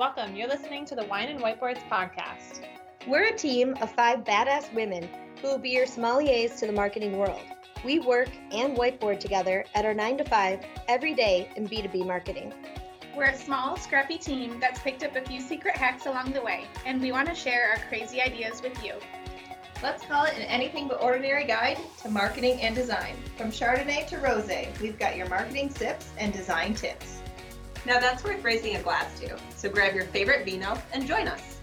welcome. You're listening to the Wine and Whiteboards podcast. We're a team of five badass women who will be your sommeliers to the marketing world. We work and whiteboard together at our 9 to 5 every day in B2B marketing. We're a small, scrappy team that's picked up a few secret hacks along the way, and we want to share our crazy ideas with you. Let's call it an anything but ordinary guide to marketing and design. From Chardonnay to Rosé, we've got your marketing sips and design tips. Now that's worth raising a glass to. So grab your favorite vino and join us.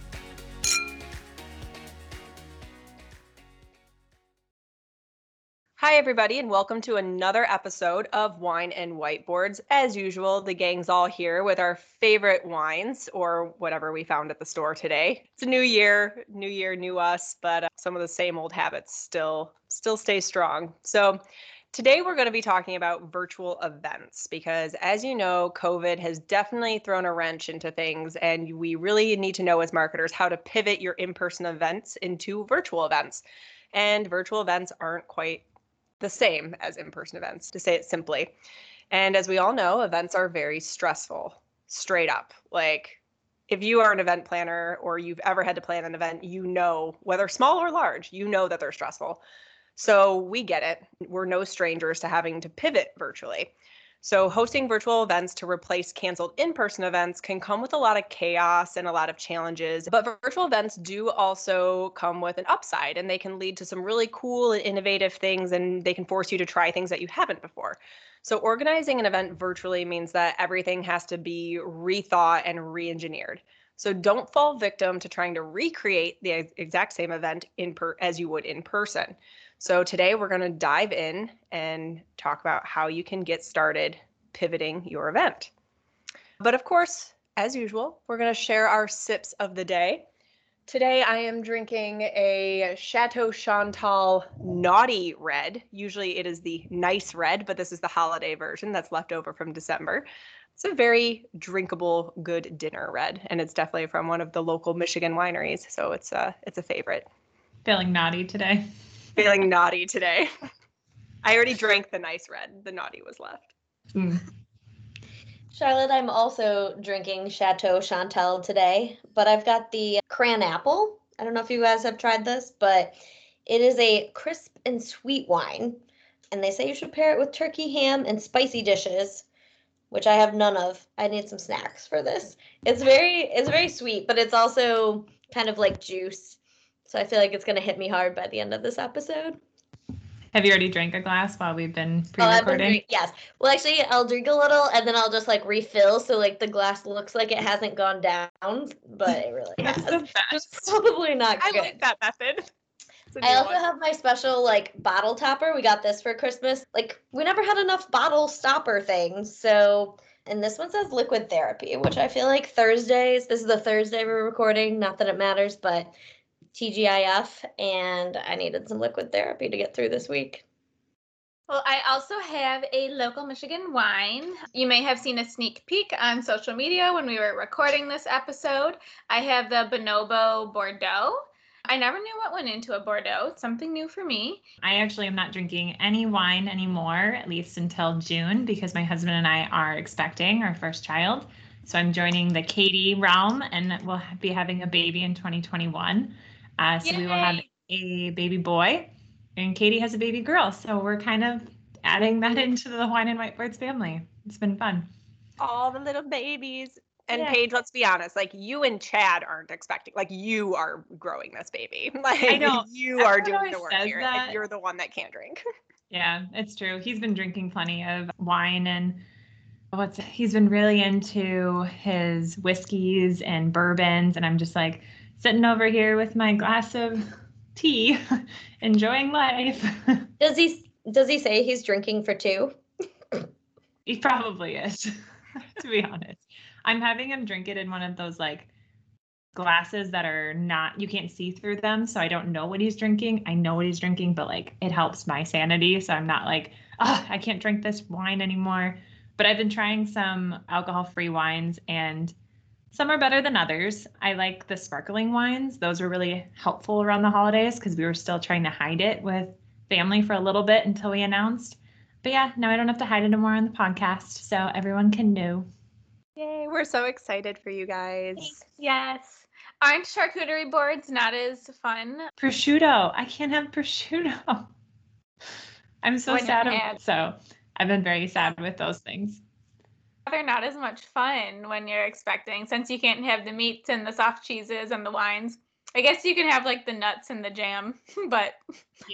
Hi, everybody, and welcome to another episode of Wine and Whiteboards. As usual, the gang's all here with our favorite wines or whatever we found at the store today. It's a new year, new year, new us, but uh, some of the same old habits still still stay strong. So, Today, we're going to be talking about virtual events because, as you know, COVID has definitely thrown a wrench into things, and we really need to know as marketers how to pivot your in person events into virtual events. And virtual events aren't quite the same as in person events, to say it simply. And as we all know, events are very stressful, straight up. Like, if you are an event planner or you've ever had to plan an event, you know, whether small or large, you know that they're stressful. So we get it. We're no strangers to having to pivot virtually. So, hosting virtual events to replace canceled in person events can come with a lot of chaos and a lot of challenges. But virtual events do also come with an upside, and they can lead to some really cool and innovative things, and they can force you to try things that you haven't before. So, organizing an event virtually means that everything has to be rethought and re engineered. So, don't fall victim to trying to recreate the exact same event in per- as you would in person. So today we're going to dive in and talk about how you can get started pivoting your event. But of course, as usual, we're going to share our sips of the day. Today I am drinking a Chateau Chantal Naughty Red. Usually it is the nice red, but this is the holiday version that's left over from December. It's a very drinkable, good dinner red, and it's definitely from one of the local Michigan wineries, so it's a it's a favorite. Feeling naughty today feeling naughty today. I already drank the nice red. The naughty was left. Mm. Charlotte, I'm also drinking Chateau Chantal today, but I've got the cran apple. I don't know if you guys have tried this, but it is a crisp and sweet wine. And they say you should pair it with turkey ham and spicy dishes, which I have none of. I need some snacks for this. It's very it's very sweet, but it's also kind of like juice so I feel like it's going to hit me hard by the end of this episode. Have you already drank a glass while we've been oh, pre-recording? Oh, been yes. Well, actually, I'll drink a little and then I'll just like refill, so like the glass looks like it hasn't gone down, but it really has. It's probably not good. I like that method. I also one. have my special like bottle topper. We got this for Christmas. Like we never had enough bottle stopper things, so and this one says liquid therapy, which I feel like Thursdays. This is the Thursday we're recording. Not that it matters, but TGIF, and I needed some liquid therapy to get through this week. Well, I also have a local Michigan wine. You may have seen a sneak peek on social media when we were recording this episode. I have the Bonobo Bordeaux. I never knew what went into a Bordeaux. It's something new for me. I actually am not drinking any wine anymore, at least until June, because my husband and I are expecting our first child. So I'm joining the Katie realm and we'll be having a baby in 2021. Uh, so Yay. we will have a baby boy, and Katie has a baby girl. So we're kind of adding that into the Wine and Whiteboards family. It's been fun. All the little babies. And yeah. Paige, let's be honest, like you and Chad aren't expecting, like you are growing this baby. Like I know you are doing the work here. That. you're the one that can't drink. Yeah, it's true. He's been drinking plenty of wine and what's he's been really into his whiskeys and bourbons and I'm just like sitting over here with my glass of tea, enjoying life. Does he does he say he's drinking for two? he probably is, to be honest. I'm having him drink it in one of those like glasses that are not you can't see through them so i don't know what he's drinking i know what he's drinking but like it helps my sanity so i'm not like oh i can't drink this wine anymore but i've been trying some alcohol free wines and some are better than others. I like the sparkling wines. Those were really helpful around the holidays because we were still trying to hide it with family for a little bit until we announced. But yeah, now I don't have to hide it anymore on the podcast, so everyone can know. Yay, we're so excited for you guys. Yes. Aren't charcuterie boards not as fun? Prosciutto. I can't have prosciutto. I'm so When sad. About, so I've been very sad with those things. They're not as much fun when you're expecting, since you can't have the meats and the soft cheeses and the wines. I guess you can have like the nuts and the jam, but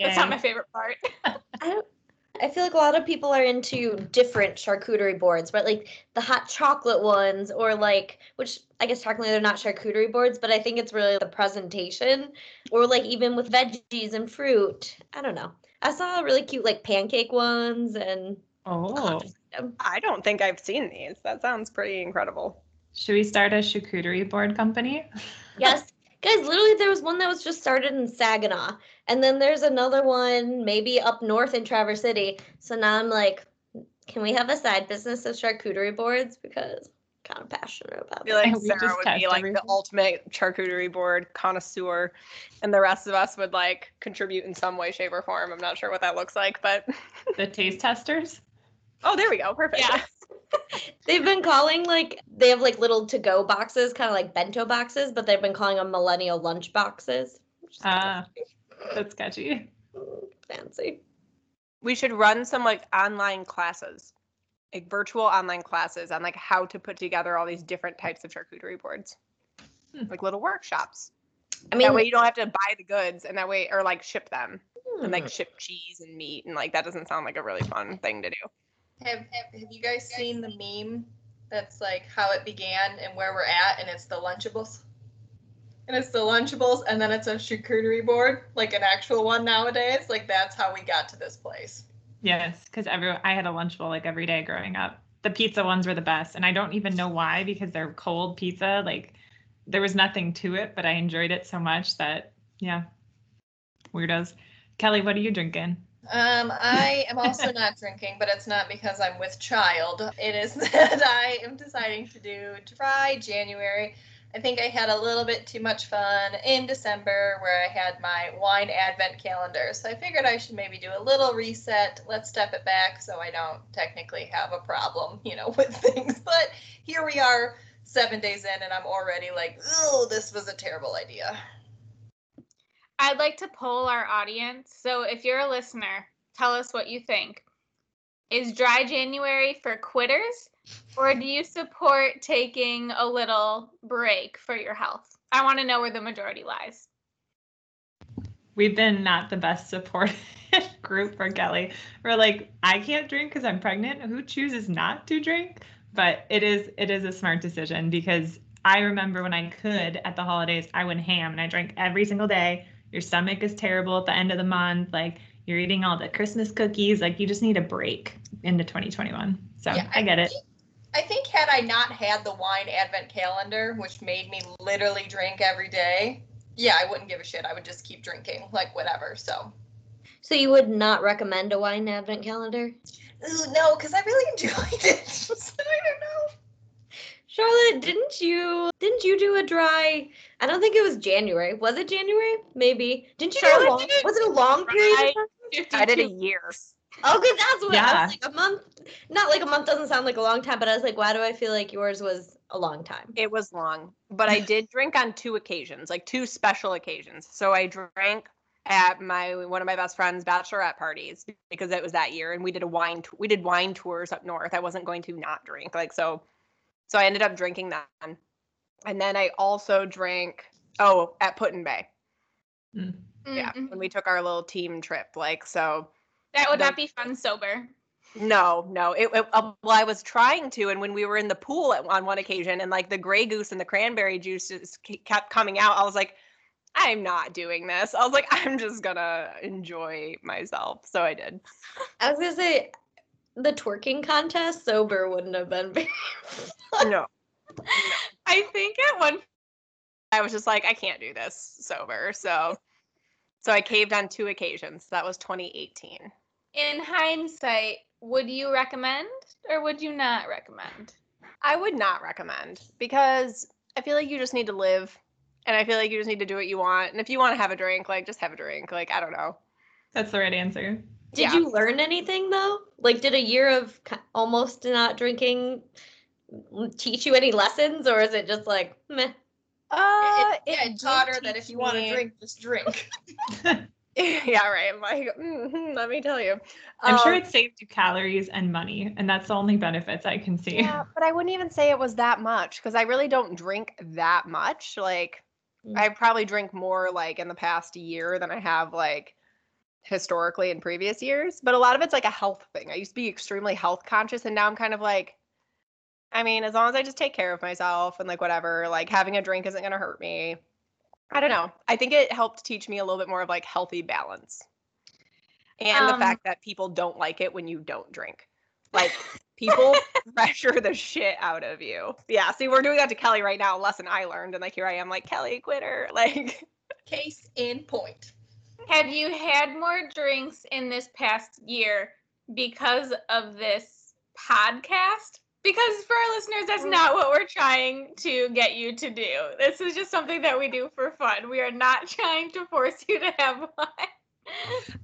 that's not my favorite part. I. I feel like a lot of people are into different charcuterie boards, but Like the hot chocolate ones, or like, which I guess technically they're not charcuterie boards, but I think it's really the presentation, or like even with veggies and fruit. I don't know. I saw really cute like pancake ones, and Oh, um, I don't think I've seen these. That sounds pretty incredible. should we start a charcuterie board company? yes, guys, literally there was one that was just started in Saginaw, and then there's another one maybe up north in Traverse City. So now I'm like, can we have a side business of charcuterie boards because I'm kind of passionate about I feel it. like Sarah just would be like everything. the ultimate charcuterie board connoisseur, and the rest of us would like contribute in some way, shape, or form. I'm not sure what that looks like, but The taste testers? Oh, there we go, perfect. Yeah. They've been calling like they have like little to go boxes, kind of like bento boxes, but they've been calling them millennial lunch boxes. which is Ah, that's sketchy. mm, fancy. We should run some like online classes, like virtual online classes on like how to put together all these different types of charcuterie boards, Hmm. like little workshops. I mean, that way you don't have to buy the goods, and that way or like ship them and like hmm, ship cheese and meat, and like that doesn't sound like a really fun thing to do. Have, have you guys seen the meme that's like how it began and where we're at, and it's the Lunchables? And it's the Lunchables, and then it's a charcuterie board, like an actual one nowadays. Like that's how we got to this place. Yes, because every I had a lunchable like every day growing up. The pizza ones were the best, and I don't even know why because they're cold pizza. Like there was nothing to it, but I enjoyed it so much that yeah, weirdos. Kelly, what are you drinking? Um, I am also not drinking, but it's not because I'm with child. It is that I am deciding to do dry January. I think I had a little bit too much fun in December where I had my wine advent calendar. So I figured I should maybe do a little reset. Let's step it back so I don't technically have a problem, you know, with things. But here we are, seven days in, and I'm already like, oh, this was a terrible idea. I'd like to poll our audience. So if you're a listener, tell us what you think. Is dry January for quitters or do you support taking a little break for your health? I want to know where the majority lies. We've been not the best supported group for Kelly. We're like, I can't drink because I'm pregnant. Who chooses not to drink? But it is it is a smart decision because I remember when I could at the holidays, I went ham and I drank every single day. Your stomach is terrible at the end of the month. Like you're eating all the Christmas cookies. Like you just need a break into 2021. So Yeah, I get it. I think had I not had the wine advent calendar, which made me literally drink every day, yeah, I wouldn't give a shit. I would just keep drinking, like whatever. So, So you would not recommend a wine advent calendar? Ooh, no, because I really enjoyed it. so I don't know. Charlotte, didn't you didn't you do a dry? I don't think it was January. Was it January? Maybe. Didn't you do a long, did it was it a long period? dry of time? I did a 52 year. Oh, okay, that's what I Yeah. was like a month. Not like a month doesn't sound like a long time, but I was like, why do I feel like yours was a long time? It was long, but I did drink on two occasions, like two special occasions. So I drank at my one of my best friend's bachelorette parties because it was that year, and we did a wine t- we did wine tours up north. I wasn't going to not drink, like so. So I ended up drinking then, and then I also drank oh at Put-in-Bay, Mm. yeah, Mm-mm. when we took our little team trip, like so. That would the- not be fun sober. No, no. It, it uh, well, I was trying to, and when we were in the pool at, on one occasion, and like the Grey Goose and the cranberry juice just kept coming out, I was like, I'm not doing this. I was like, I'm just gonna enjoy myself. So I did. I was gonna say the twerking contest sober wouldn't have been very fun. No, I think at one I was just like, I can't do this sober. So, so I caved on two occasions. That was 2018. in hindsight, would you recommend or would you not recommend? I would not recommend because I feel like you just need to live, and I feel like you just need to do what you want. And if you want to have a drink, like just have a drink. Like I don't know. That's the right answer. Did Yeah. you learn anything though? Like, did a year of almost not drinking teach you any lessons, or is it just like meh? Uh, it, yeah, it it taught her that if teach you want to drink, just drink. yeah, right. I'm like, mhm, let me tell you. I'm sure Um, it saved you calories and money, and that's the only benefits I can see. Yeah, but I wouldn't even say it was that much because I really don't drink that much. Like, Mm. I probably drink more like in the past year than I have like historically in previous years. But a lot of it's like a health thing. I used to be extremely health conscious, and now I'm kind of like, I mean, as long as I just take care of myself and like whatever, like having a drink isn't gonna hurt me. I don't know. I think it helped teach me a little bit more of like healthy balance. And the Um, fact that people don't like it when you don't drink. Like people pressure the shit out of you. Yeah, see, we're doing that to Kelly right now, lesson I learned. And like here I am, like, Kelly, quitter. Like, Case in point. Have you had more drinks in this past year because of this podcast? Because for our listeners, that's not what we're trying to get you to do. This is just something that we do for fun. We are not trying to force you to have one.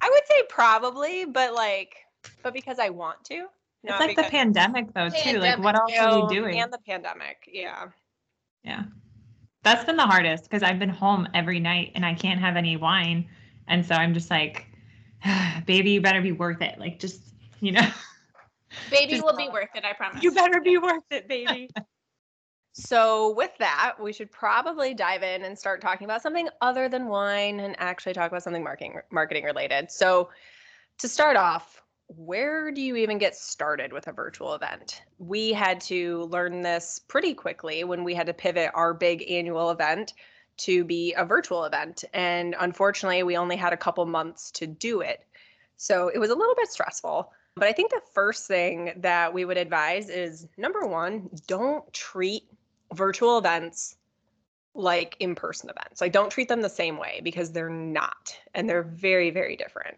I would say probably, but like, but because I want to. It's like the pandemic though too. Like what else are we doing? And the pandemic. Yeah. Yeah. That's been the hardest because I've been home every night and I can't have any wine. And so I'm just like, baby, you better be worth it. Like, just, you know, Baby Just- will be worth it, I promise. You better be worth it, baby. so, with that, we should probably dive in and start talking about something other than wine and actually talk about something marketing marketing related. So, to start off, where do you even get started with a virtual event? We had to learn this pretty quickly when we had to pivot our big annual event to be a virtual event. And unfortunately, we only had a couple months to do it. So, it was a little bit stressful. But I think the first thing that we would advise is number one, don't treat virtual events like in person events. Like, don't treat them the same way because they're not. And they're very, very different.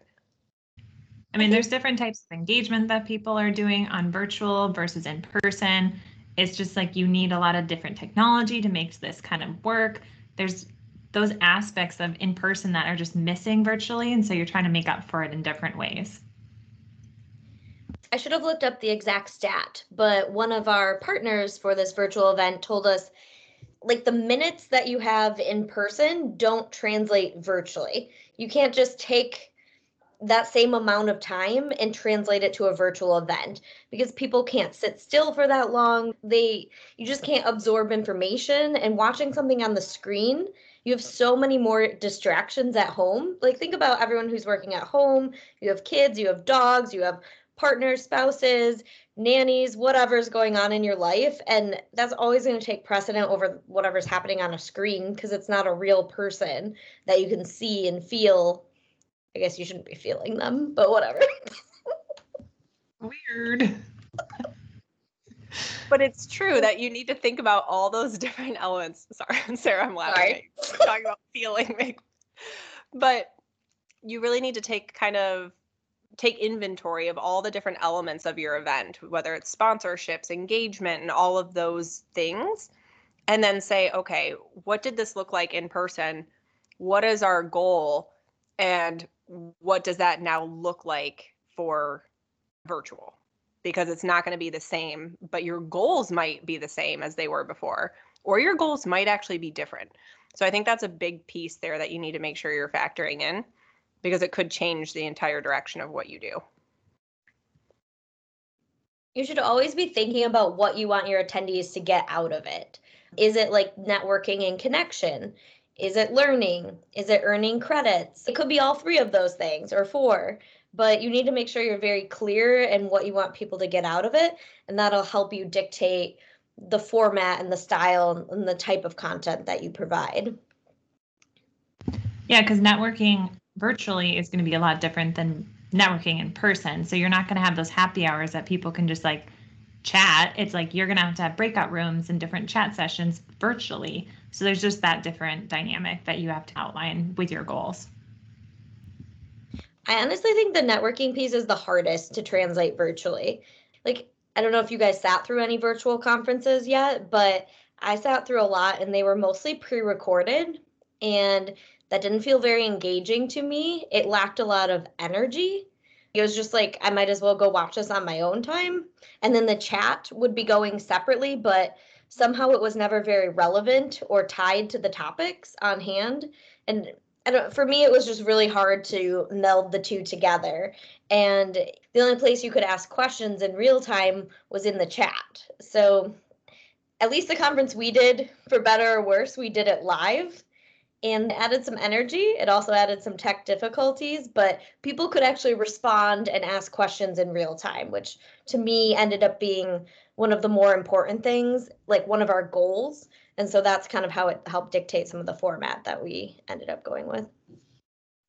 I mean, there's different types of engagement that people are doing on virtual versus in person. It's just like you need a lot of different technology to make this kind of work. There's those aspects of in person that are just missing virtually. And so you're trying to make up for it in different ways. I should have looked up the exact stat, but one of our partners for this virtual event told us like the minutes that you have in person don't translate virtually. You can't just take that same amount of time and translate it to a virtual event because people can't sit still for that long. They you just can't absorb information and watching something on the screen you have so many more distractions at home. Like think about everyone who's working at home. You have kids, you have dogs, you have partners, spouses, nannies, whatever's going on in your life. And that's always going to take precedent over whatever's happening on a screen because it's not a real person that you can see and feel. I guess you shouldn't be feeling them, but whatever. Weird. But it's true that you need to think about all those different elements. Sorry, Sarah, I'm laughing. Sorry. at you. We're talking about feeling, but you really need to take kind of take inventory of all the different elements of your event, whether it's sponsorships, engagement, and all of those things, and then say, okay, what did this look like in person? What is our goal? And what does that now look like for virtual? because it's not going to be the same, but your goals might be the same as they were before, or your goals might actually be different. So I think that's a big piece there that you need to make sure you're factoring in because it could change the entire direction of what you do. You should always be thinking about what you want your attendees to get out of it. Is it like networking and connection? Is it learning? Is it earning credits? It could be all three of those things or four, but you need to make sure you're very clear in what you want people to get out of it. And that'll help you dictate the format and the style and the type of content that you provide. Yeah, because networking virtually is going to be a lot different than networking in person. So you're not going to have those happy hours that people can just like chat. It's like you're going to have to have breakout rooms and different chat sessions virtually. So there's just that different dynamic that you have to outline with your goals. I honestly think the networking piece is the hardest to translate virtually. Like, I don't know if you guys sat through any virtual conferences yet, but I sat through a lot and they were mostly pre recorded. And that didn't feel very engaging to me. It lacked a lot of energy. It was just like I might as well go watch this on my own time. And then the chat would be going separately, but somehow it was never very relevant or tied to the topics on hand. And don't, for me, it was just really hard to meld the two together. And the only place you could ask questions in real time was in the chat. So at least the conference we did, for better or worse, we did it live and added some energy. It also added some tech difficulties, but people could actually respond and ask questions in real time, which to me ended up being one of the more important things, like one of our goals. And so that's kind of how it helped dictate some of the format that we ended up going with.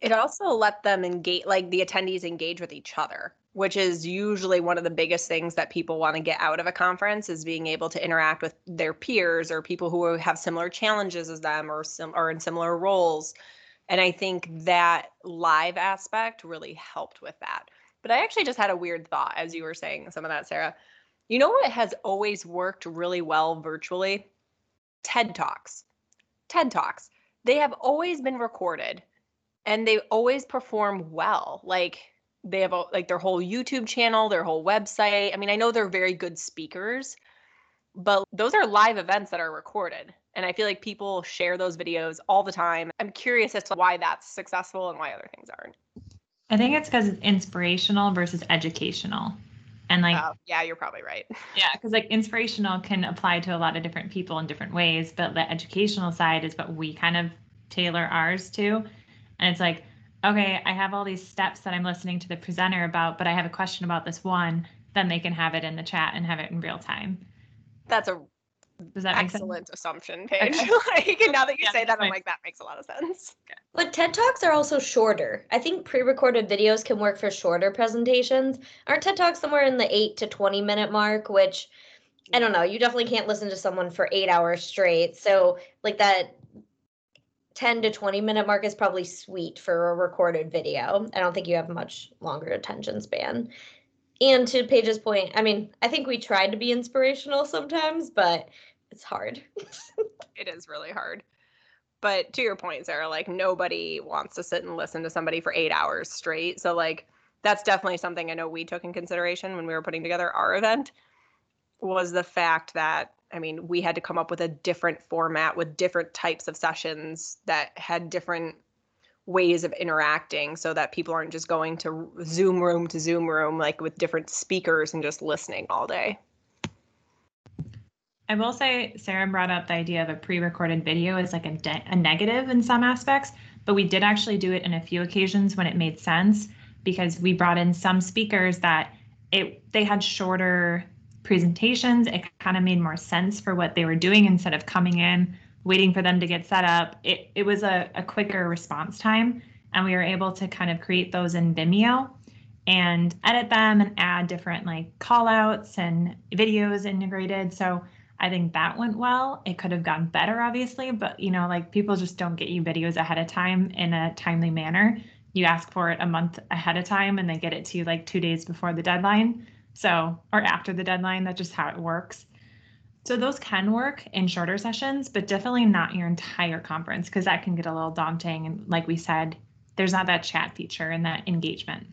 It also let them engage, like the attendees engage with each other, which is usually one of the biggest things that people want to get out of a conference is being able to interact with their peers or people who have similar challenges as them or sim- or in similar roles. And I think that live aspect really helped with that. But I actually just had a weird thought as you were saying some of that, Sarah. You know what has always worked really well virtually? TED Talks. TED Talks. They have always been recorded and they always perform well. Like they have a, like their whole YouTube channel, their whole website. I mean, I know they're very good speakers, but those are live events that are recorded. And I feel like people share those videos all the time. I'm curious as to why that's successful and why other things aren't. I think it's because it's inspirational versus educational. And like, uh, yeah, you're probably right. Yeah, because like inspirational can apply to a lot of different people in different ways, but the educational side is what we kind of tailor ours to. And it's like, okay, I have all these steps that I'm listening to the presenter about, but I have a question about this one, then they can have it in the chat and have it in real time. That's a does that excellent assumption, Paige? Okay. like now that you yeah, say that, I'm like, that makes a lot of sense. But TED Talks are also shorter. I think pre-recorded videos can work for shorter presentations. Aren't TED Talks somewhere in the eight to twenty minute mark, which I don't know. You definitely can't listen to someone for eight hours straight. So like that 10 to 20 minute mark is probably sweet for a recorded video. I don't think you have much longer attention span. And to Paige's point, I mean, I think we tried to be inspirational sometimes, but it's hard. it is really hard. But to your point, Sarah, like nobody wants to sit and listen to somebody for eight hours straight. So, like, that's definitely something I know we took in consideration when we were putting together our event was the fact that I mean, we had to come up with a different format with different types of sessions that had different ways of interacting so that people aren't just going to Zoom room to Zoom room, like with different speakers and just listening all day. I will say Sarah brought up the idea of a pre-recorded video as like a, de- a negative in some aspects, but we did actually do it in a few occasions when it made sense because we brought in some speakers that it they had shorter presentations. It kind of made more sense for what they were doing instead of coming in, waiting for them to get set up. It, it was a, a quicker response time, and we were able to kind of create those in Vimeo and edit them and add different like call outs and videos integrated. So I think that went well. It could have gone better, obviously, but you know, like people just don't get you videos ahead of time in a timely manner. You ask for it a month ahead of time and they get it to you like two days before the deadline. So, or after the deadline, that's just how it works. So those can work in shorter sessions, but definitely not your entire conference because that can get a little daunting. And like we said, there's not that chat feature and that engagement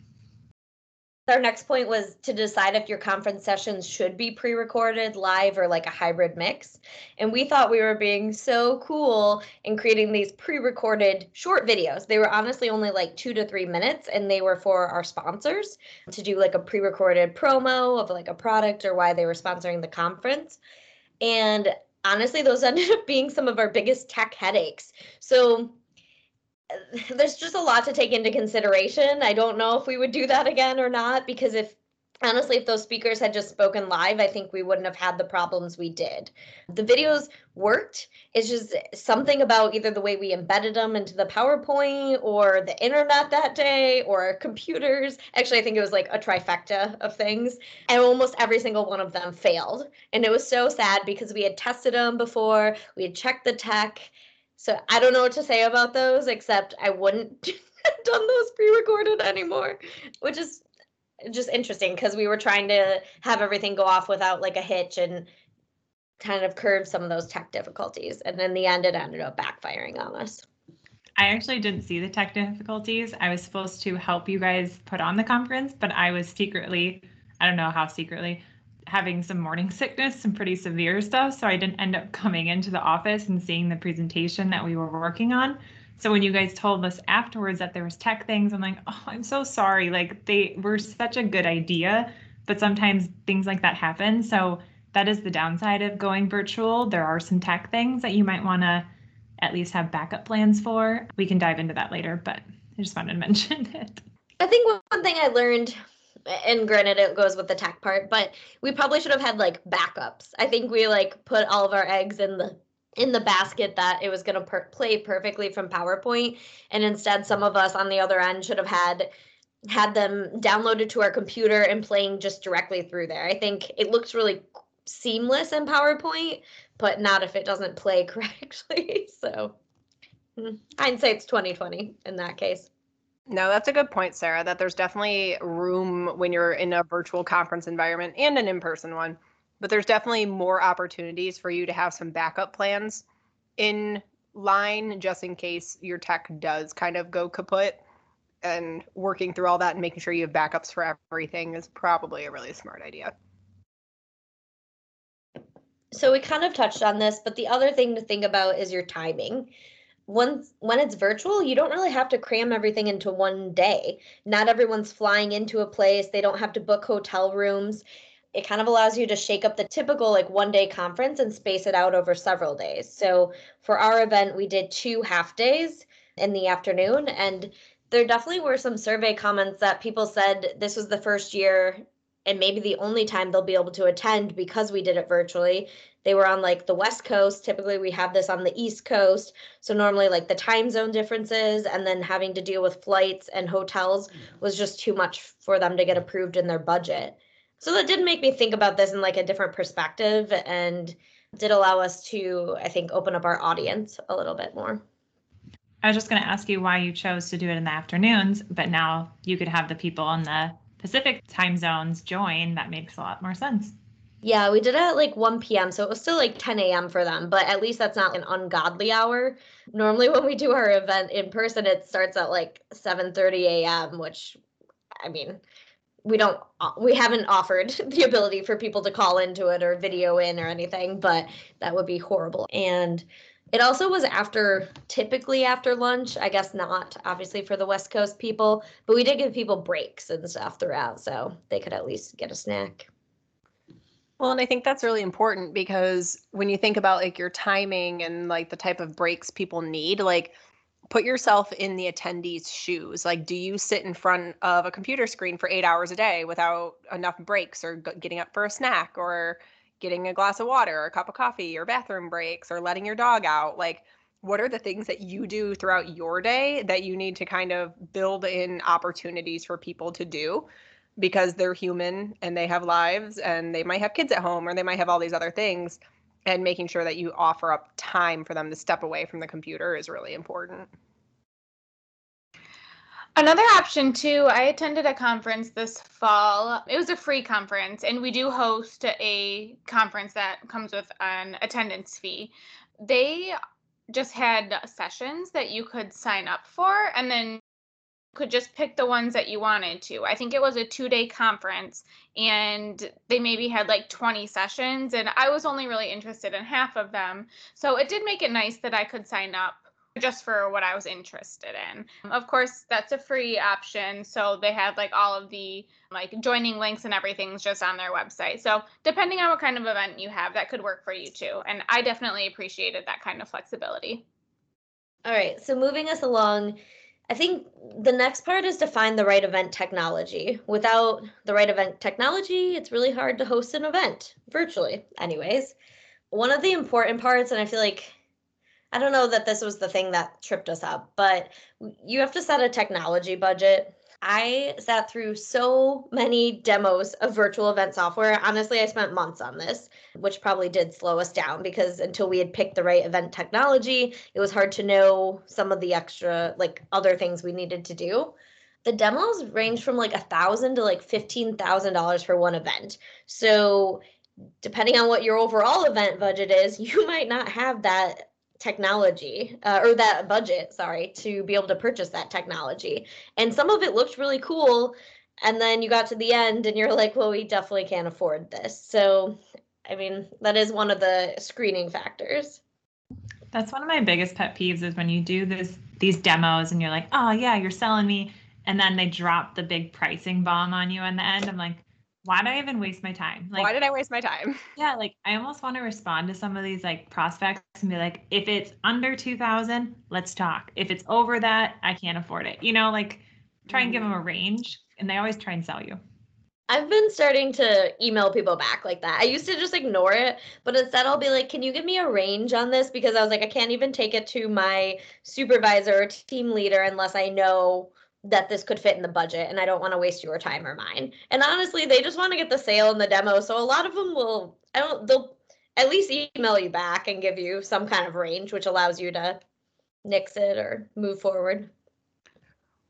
our next point was to decide if your conference sessions should be pre-recorded live or like a hybrid mix. And we thought we were being so cool in creating these pre-recorded short videos. They were honestly only like two to three minutes and they were for our sponsors to do like a pre-recorded promo of like a product or why they were sponsoring the conference. And honestly those ended up being some of our biggest tech headaches. So there's just a lot to take into consideration. I don't know if we would do that again or not because if honestly if those speakers had just spoken live, I think we wouldn't have had the problems we did. The videos worked. It's just something about either the way we embedded them into the PowerPoint or the internet that day or computers. Actually, I think it was like a trifecta of things. And almost every single one of them failed. And it was so sad because we had tested them before, we had checked the tech so I don't know what to say about those except I wouldn't have done those pre-recorded anymore, which is just interesting because we were trying to have everything go off without like a hitch and kind of curb some of those tech difficulties. And in the end, it ended up backfiring on us. I actually didn't see the tech difficulties. I was supposed to help you guys put on the conference, but I was secretly, I don't know how secretly, having some morning sickness, some pretty severe stuff. So I didn't end up coming into the office and seeing the presentation that we were working on. So when you guys told us afterwards that there was tech things, I'm like, oh, I'm so sorry. Like they were such a good idea, but sometimes things like that happen. So that is the downside of going virtual. There are some tech things that you might want to at least have backup plans for. We can dive into that later, but I just wanted to mention it. I think one thing I learned, and granted it goes with the tech part, but we probably should have had like backups. I think we like put all of our eggs in the in the basket that it was going to per- play perfectly from PowerPoint, and instead some of us on the other end should have had had them downloaded to our computer and playing just directly through there. I think it looks really seamless in PowerPoint, but not if it doesn't play correctly. so hmm, hindsight's 2020 in that case. No, that's a good point, Sarah, that there's definitely room when you're in a virtual conference environment and an in-person one, but there's definitely more opportunities for you to have some backup plans in line just in case your tech does kind of go kaput and working through all that and making sure you have backups for everything is probably a really smart idea. So we kind of touched on this, but the other thing to think about is your timing. Once when it's virtual, you don't really have to cram everything into one day. Not everyone's flying into a place. They don't have to book hotel rooms. It kind of allows you to shake up the typical like one day conference and space it out over several days. So for our event, we did two half days in the afternoon and there definitely were some survey comments that people said this was the first year and maybe the only time they'll be able to attend because we did it virtually. They were on like the West Coast. Typically, we have this on the East Coast. So, normally, like the time zone differences and then having to deal with flights and hotels mm-hmm. was just too much for them to get approved in their budget. So, that did make me think about this in like a different perspective and did allow us to, I think, open up our audience a little bit more. I was just going to ask you why you chose to do it in the afternoons, but now you could have the people on the Pacific time zones join, that makes a lot more sense. Yeah, we did it at like 1 p.m. So it was still like 10 a.m. for them, but at least that's not an ungodly hour. Normally when we do our event in person, it starts at like 7:30 a.m., which I mean, we don't uh, we haven't offered the ability for people to call into it or video in or anything, but that would be horrible. And it also was after, typically after lunch. I guess not, obviously, for the West Coast people, but we did give people breaks and stuff throughout, so they could at least get a snack. Well, and I think that's really important because when you think about like your timing and like the type of breaks people need, like put yourself in the attendee's shoes. Like, do you sit in front of a computer screen for eight hours a day without enough breaks or getting up for a snack or getting a glass of water or a cup of coffee or bathroom breaks or letting your dog out like what are the things that you do throughout your day that you need to kind of build in opportunities for people to do because they're human and they have lives and they might have kids at home or they might have all these other things and making sure that you offer up time for them to step away from the computer is really important. Another option too, I attended a conference this fall. It was a free conference, and we do host a conference that comes with an attendance fee. They just had sessions that you could sign up for, and then could just pick the ones that you wanted to. I think it was a two day conference and they maybe had like 20 sessions, and I was only really interested in half of them. So it did make it nice that I could sign up just for what I was interested in. Of course, that's a free option. So they have like all of the like joining links and everything's just on their website. So depending on what kind of event you have, that could work for you too. And I definitely appreciated that kind of flexibility. All right. So moving us along, I think the next part is to find the right event technology. Without the right event technology, it's really hard to host an event virtually, anyways. One of the important parts, and I feel like I don't know that this was the thing that tripped us up, but you have to set a technology budget. I sat through so many demos of virtual event software. Honestly, I spent months on this, which probably did slow us down because until we had picked the right event technology, it was hard to know some of the extra, like other things we needed to do. The demos range from like a thousand to like fifteen thousand dollars for one event. So depending on what your overall event budget is, you might not have that technology uh, or that budget, sorry, to be able to purchase that technology. And some of it looked really cool. And then you got to the end and you're like, well, we definitely can't afford this. So, I mean, that is one of the screening factors. That's one of my biggest pet peeves is when you do this these demos and you're like, oh yeah, you're selling me, and then they drop the big pricing bomb on you in the end. I'm like, why did I even waste my time? Like, Why did I waste my time? yeah, like I almost want to respond to some of these like prospects and be like, if it's under two thousand, let's talk. If it's over that, I can't afford it. You know, like try and give mm-hmm. them a range, and they always try and sell you. I've been starting to email people back like that. I used to just ignore it, but instead I'll be like, "Can you give me a range on this?" Because I was like, I can't even take it to my supervisor or team leader unless I know that this could fit in the budget and I don't want to waste your time or mine. And honestly, they just want to get the sale and the demo, so a lot of them will I don't they'll at least email you back and give you some kind of range which allows you to nix it or move forward.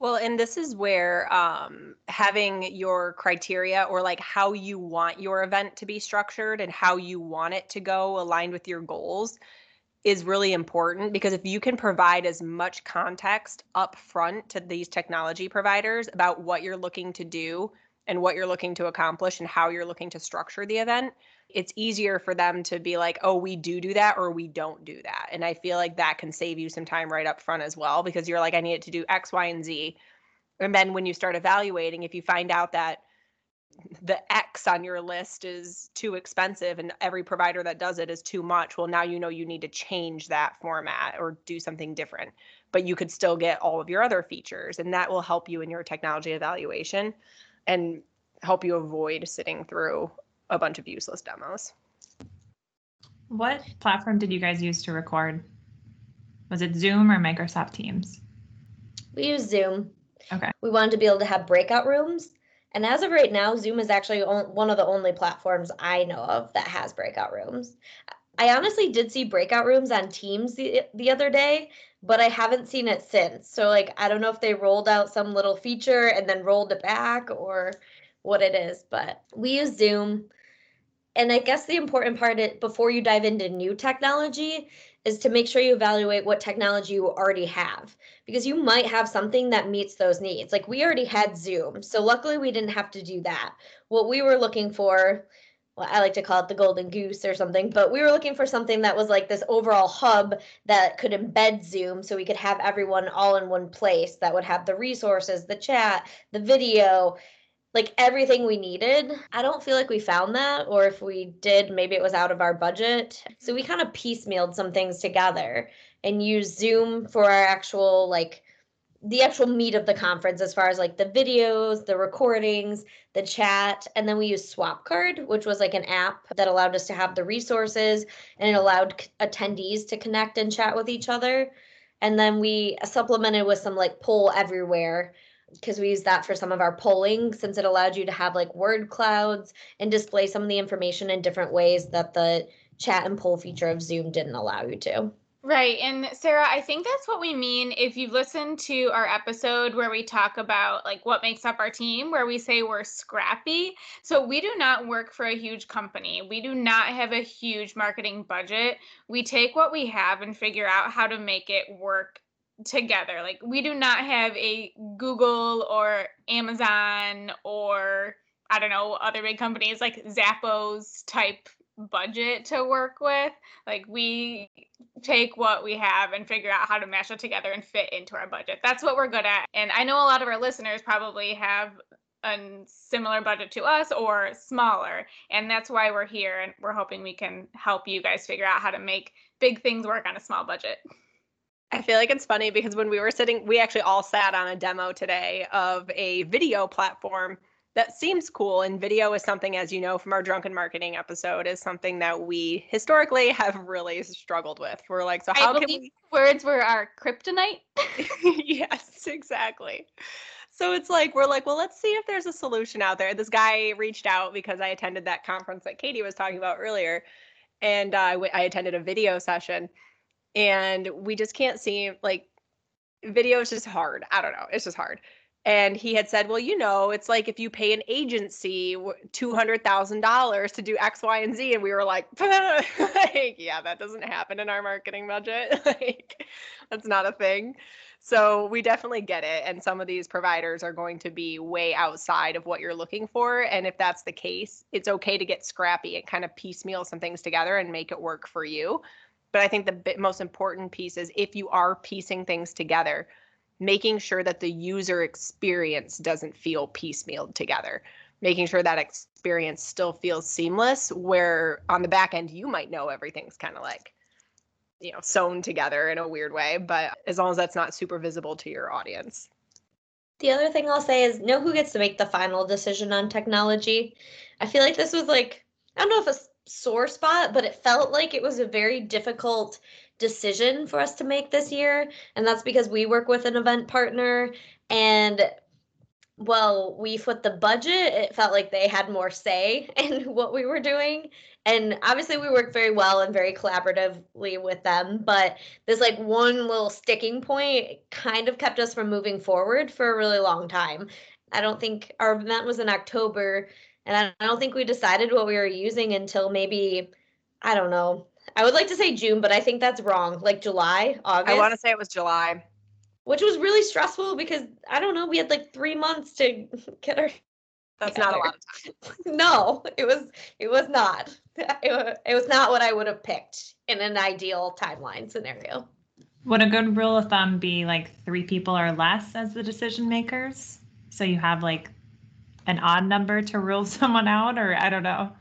Well, and this is where um, having your criteria or like how you want your event to be structured and how you want it to go aligned with your goals is really important because if you can provide as much context up front to these technology providers about what you're looking to do and what you're looking to accomplish and how you're looking to structure the event, it's easier for them to be like, oh, we do do that or we don't do that. And I feel like that can save you some time right up front as well because you're like, I need it to do X, Y, and Z. And then when you start evaluating, if you find out that the X on your list is too expensive and every provider that does it is too much, well, now you know you need to change that format or do something different. But you could still get all of your other features, and that will help you in your technology evaluation and help you avoid sitting through a bunch of useless demos. What platform did you guys use to record? Was it Zoom or Microsoft Teams? We use Zoom. Okay. We wanted to be able to have breakout rooms. And as of right now, Zoom is actually one of the only platforms I know of that has breakout rooms. I honestly did see breakout rooms on Teams the, the other day, but I haven't seen it since. So, like, I don't know if they rolled out some little feature and then rolled it back or what it is, but we use Zoom. And I guess the important part before you dive into new technology is to make sure you evaluate what technology you already have because you might have something that meets those needs. Like we already had Zoom, so luckily we didn't have to do that. What we were looking for, well, I like to call it the golden goose or something, but we were looking for something that was like this overall hub that could embed Zoom so we could have everyone all in one place that would have the resources, the chat, the video, like everything we needed. I don't feel like we found that, or if we did, maybe it was out of our budget. So we kind of piecemealed some things together and used Zoom for our actual, like, the actual meat of the conference as far as like the videos, the recordings, the chat, and then we used Swapcard, which was like an app that allowed us to have the resources and it allowed attendees to connect and chat with each other. And then we supplemented with some like poll everywhere because we used that for some of our polling since it allowed you to have like word clouds and display some of the information in different ways that the chat and poll feature of Zoom didn't allow you to. Right. And Sarah, I think that's what we mean if you listen to our episode where we talk about like what makes up our team, where we say we're scrappy. So we do not work for a huge company. We do not have a huge marketing budget. We take what we have and figure out how to make it work together. Like we do not have a Google or Amazon or I don't know, other big companies like Zappos type budget to work with. Like we take what we have and figure out how to mash it together and fit into our budget. That's what we're good at. And I know a lot of our listeners probably have a similar budget to us or smaller. And that's why we're here and we're hoping we can help you guys figure out how to make big things work on a small budget. I feel like it's funny because when we were sitting, we actually all sat on a demo today of a video platform that seems cool. And video is something, as you know from our drunken marketing episode, is something that we historically have really struggled with. We're like, so how I can we? words were our kryptonite? yes, exactly. So it's like we're like, well, let's see if there's a solution out there. This guy reached out because I attended that conference that Katie was talking about earlier, and uh, I attended a video session, and we just can't see like video is just hard. I don't know, it's just hard. And he had said, well, you know, it's like if you pay an agency $200,000 to do X, Y, and Z. And we were like, like, yeah, that doesn't happen in our marketing budget. like, that's not a thing. So we definitely get it. And some of these providers are going to be way outside of what you're looking for. And if that's the case, it's okay to get scrappy and kind of piecemeal some things together and make it work for you. But I think the most important piece is if you are piecing things together, making sure that the user experience doesn't feel piecemealed together. Making sure that experience still feels seamless where on the back end you might know everything's kind of like you know sewn together in a weird way but as long as that's not super visible to your audience. The other thing i'll say is know who gets to make the final decision on technology? I feel like this was like i don't know if a sore spot but it felt like it was a very difficult decision for us to make this year. And that's because we work with an event partner and well, we put the budget, it felt like they had more say in what we were doing. And obviously we work very well and very collaboratively with them, but this like one little sticking point kind of kept us from moving forward for a really long time. I don't think our event was in October and I don't think we decided what we were using until maybe I don't know, I would like to say June, but I think that's wrong. Like July, August. I want to say it was July. Which was really stressful because I don't know, we had like three months to get our. That's together. not a lot of time. no, it was. It was not. It, it was not what I would have picked in an ideal timeline scenario. Would a good rule of thumb be like three people or less as the decision makers? So you have like an odd number to rule someone out, or I don't know.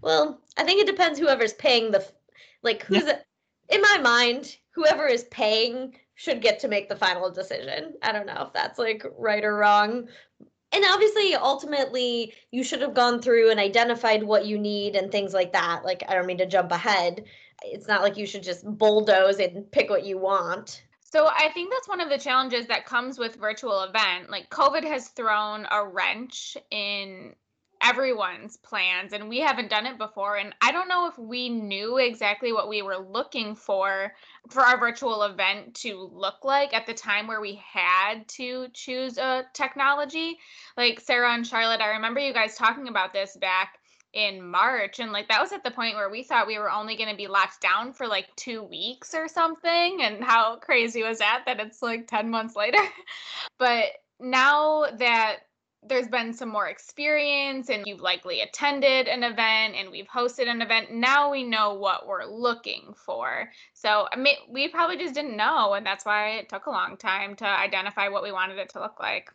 Well, I think it depends whoever's paying the like who's yeah. in my mind, whoever is paying should get to make the final decision. I don't know if that's like right or wrong. And obviously, ultimately, you should have gone through and identified what you need and things like that. Like, I don't mean to jump ahead. It's not like you should just bulldoze and pick what you want. So I think that's one of the challenges that comes with virtual event. Like COVID has thrown a wrench in everyone's plans and we haven't done it before and i don't know if we knew exactly what we were looking for for our virtual event to look like at the time where we had to choose a technology like sarah and charlotte i remember you guys talking about this back in March. And like that was at the point where we thought we were only going to be locked down for like two weeks or something. And how crazy was that that it's like 10 months later? but now that there's been some more experience and you've likely attended an event and we've hosted an event now we know what we're looking for so I mean, we probably just didn't know and that's why it took a long time to identify what we wanted it to look like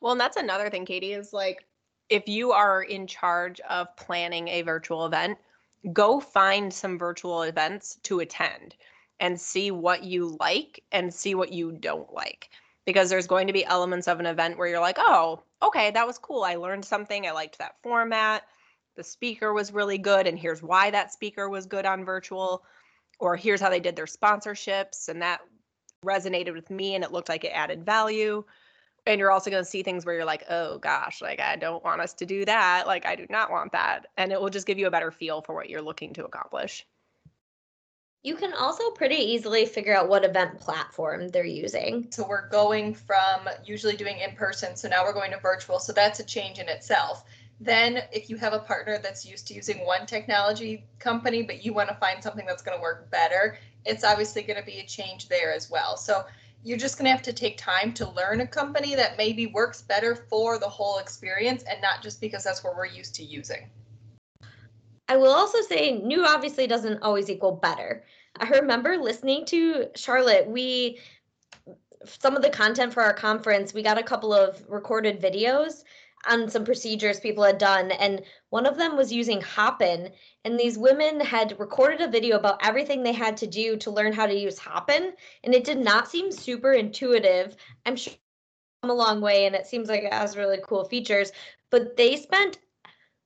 well and that's another thing katie is like if you are in charge of planning a virtual event go find some virtual events to attend and see what you like and see what you don't like because there's going to be elements of an event where you're like, oh, okay, that was cool. I learned something. I liked that format. The speaker was really good. And here's why that speaker was good on virtual. Or here's how they did their sponsorships. And that resonated with me and it looked like it added value. And you're also going to see things where you're like, oh gosh, like I don't want us to do that. Like I do not want that. And it will just give you a better feel for what you're looking to accomplish. You can also pretty easily figure out what event platform they're using. So we're going from usually doing in person, so now we're going to virtual. So that's a change in itself. Then, if you have a partner that's used to using one technology company, but you want to find something that's going to work better, it's obviously going to be a change there as well. So you're just going to have to take time to learn a company that maybe works better for the whole experience and not just because that's what we're used to using. I will also say new obviously doesn't always equal better. I remember listening to Charlotte. We some of the content for our conference, we got a couple of recorded videos on some procedures people had done and one of them was using Hopin and these women had recorded a video about everything they had to do to learn how to use Hopin and it did not seem super intuitive. I'm sure come a long way and it seems like it has really cool features, but they spent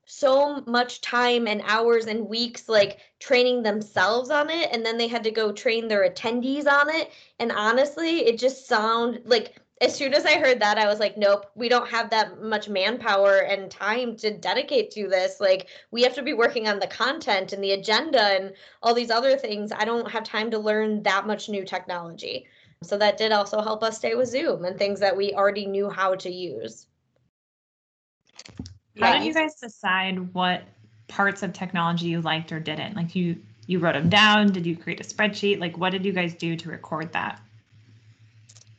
so much time and hours and weeks like training themselves on it and then they had to go train their attendees on it and honestly it just sound like as soon as i heard that i was like nope we don't have that much manpower and time to dedicate to this like we have to be working on the content and the agenda and all these other things i don't have time to learn that much new technology So that did also help us stay with Zoom and things that we already knew how to use. How did you guys decide what parts of technology you liked or didn't? Like you you wrote them down, did you create a spreadsheet? Like what did you guys do to record that?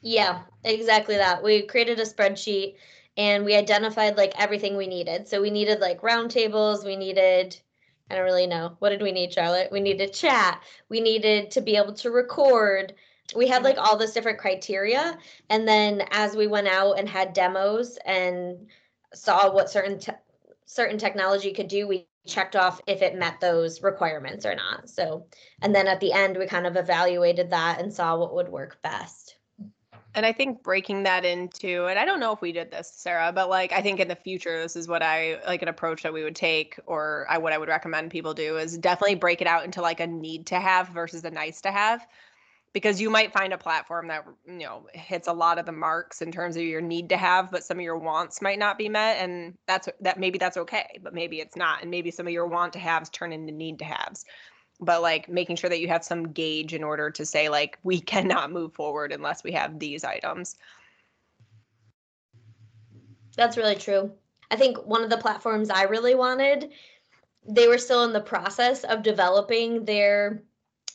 Yeah, exactly that. We created a spreadsheet and we identified like everything we needed. So we needed like roundtables, we needed I don't really know. What did we need, Charlotte? We needed chat. We needed to be able to record. We had mm-hmm. like all this different criteria. And then as we went out and had demos and saw what certain te- certain technology could do, we checked off if it met those requirements or not. So, and then at the end, we kind of evaluated that and saw what would work best. And I think breaking that into, and I don't know if we did this, Sarah, but like I think in the future, this is what I like an approach that we would take, or I what I would recommend people do is definitely break it out into like a need to have versus a nice to have. Because you might find a platform that you know hits a lot of the marks in terms of your need to have, but some of your wants might not be met, and that's that maybe that's okay, but maybe it's not, and maybe some of your want to haves turn into need to haves but like making sure that you have some gauge in order to say like we cannot move forward unless we have these items. That's really true. I think one of the platforms i really wanted they were still in the process of developing their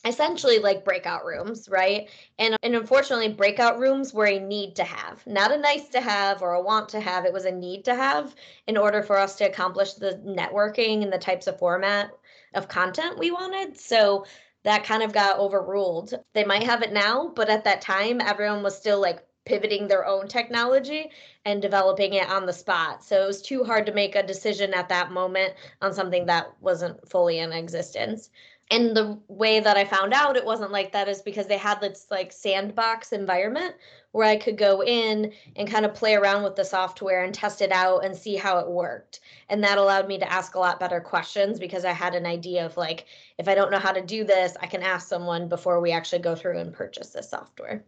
essentially like breakout rooms right? And, and unfortunately breakout rooms were a need to have. Not a nice to have or a want to have it was a need to have in order for us to accomplish the networking and the types of format of content we wanted. So that kind of got overruled. They might have it now, but at that time, everyone was still like pivoting their own technology and developing it on the spot. So it was too hard to make a decision at that moment on something that wasn't fully in existence and the way that I found out it wasn't like that is because they had this like sandbox environment where I could go in and kind of play around with the software and test it out and see how it worked. And that allowed me to ask a lot better questions because I had an idea of like, if I don't know how to do this, I can ask someone before we actually go through and purchase this software.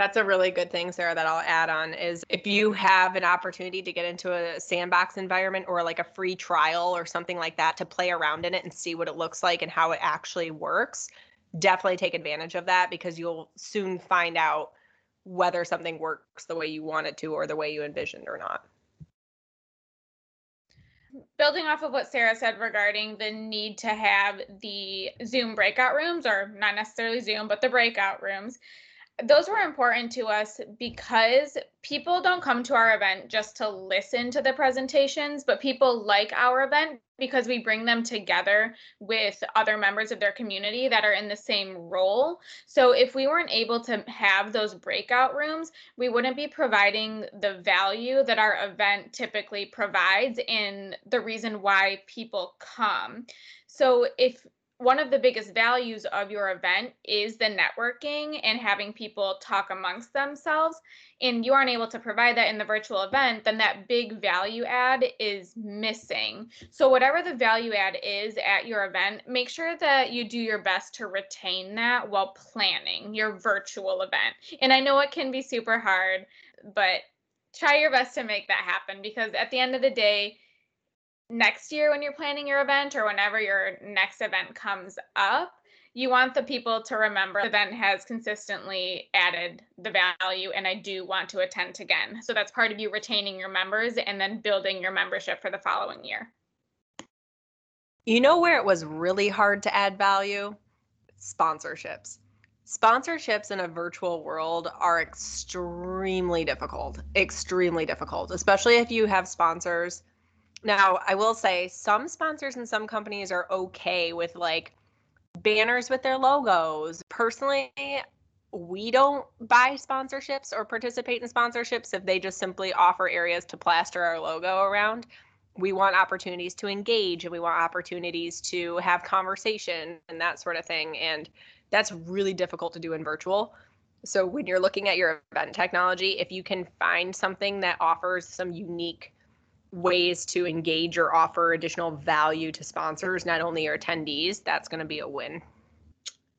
That's a really good thing, Sarah, that I'll add on is if you have an opportunity to get into a sandbox environment or like a free trial or something like that to play around in it and see what it looks like and how it actually works, definitely take advantage of that because you'll soon find out whether something works the way you want it to or the way you envisioned or not. Building off of what Sarah said regarding the need to have the Zoom breakout rooms, or not necessarily Zoom, but the breakout rooms, those were important to us because people don't come to our event just to listen to the presentations, but people like our event because we bring them together with other members of their community that are in the same role. So if we weren't able to have those breakout rooms, we wouldn't be providing the value that our event typically provides and the reason why people come. So if one of the biggest values of your event is the networking and having people talk amongst themselves. And you aren't able to provide that in the virtual event then that big value add is missing. So whatever the value add is at your event make sure that you do your best to retain that while planning your virtual event. And i know it can be super hard but try your best to make that happen because at the end of the day next year when you're planning your event or whenever your next event comes up, you want the people to remember the event has consistently added the value and I do want to attend again. So that's part of you retaining your members and then building your membership for the following year. You know where it was really hard to add value? Sponsorships. Sponsorships in a virtual world are extremely difficult, extremely difficult, especially if you have sponsors now, I will say some sponsors and some companies are okay with like banners with their logos. Personally, we don't buy sponsorships or participate in sponsorships if they just simply offer areas to plaster our logo around. We want opportunities to engage and we want opportunities to have conversation and that sort of thing. And that's really difficult to do in virtual. So when you're looking at your event technology, if you can find something that offers some unique ways to engage or offer additional value to sponsors, not only your attendees, that's going to be a win.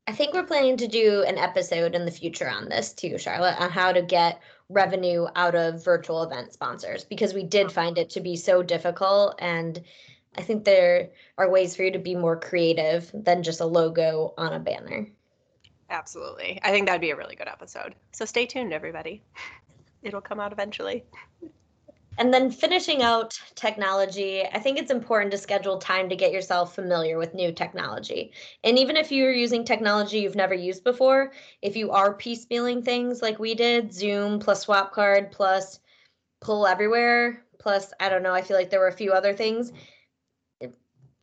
I think we're planning to do an episode in the future on this too, Charlotte, on how to get revenue out of virtual event sponsors because we did find it to be so difficult. And I think there are ways for you to be more creative than just a logo on a banner. Absolutely. I think that'd be a really good episode. So stay tuned, everybody. It'll come out eventually. And then finishing out technology, I think it's important to schedule time to get yourself familiar with new technology. And even if you're using technology you've never used before, if you are piecemealing things like we did, Zoom plus Swapcard plus Poll Everywhere, plus I don't know, I feel like there were a few other things.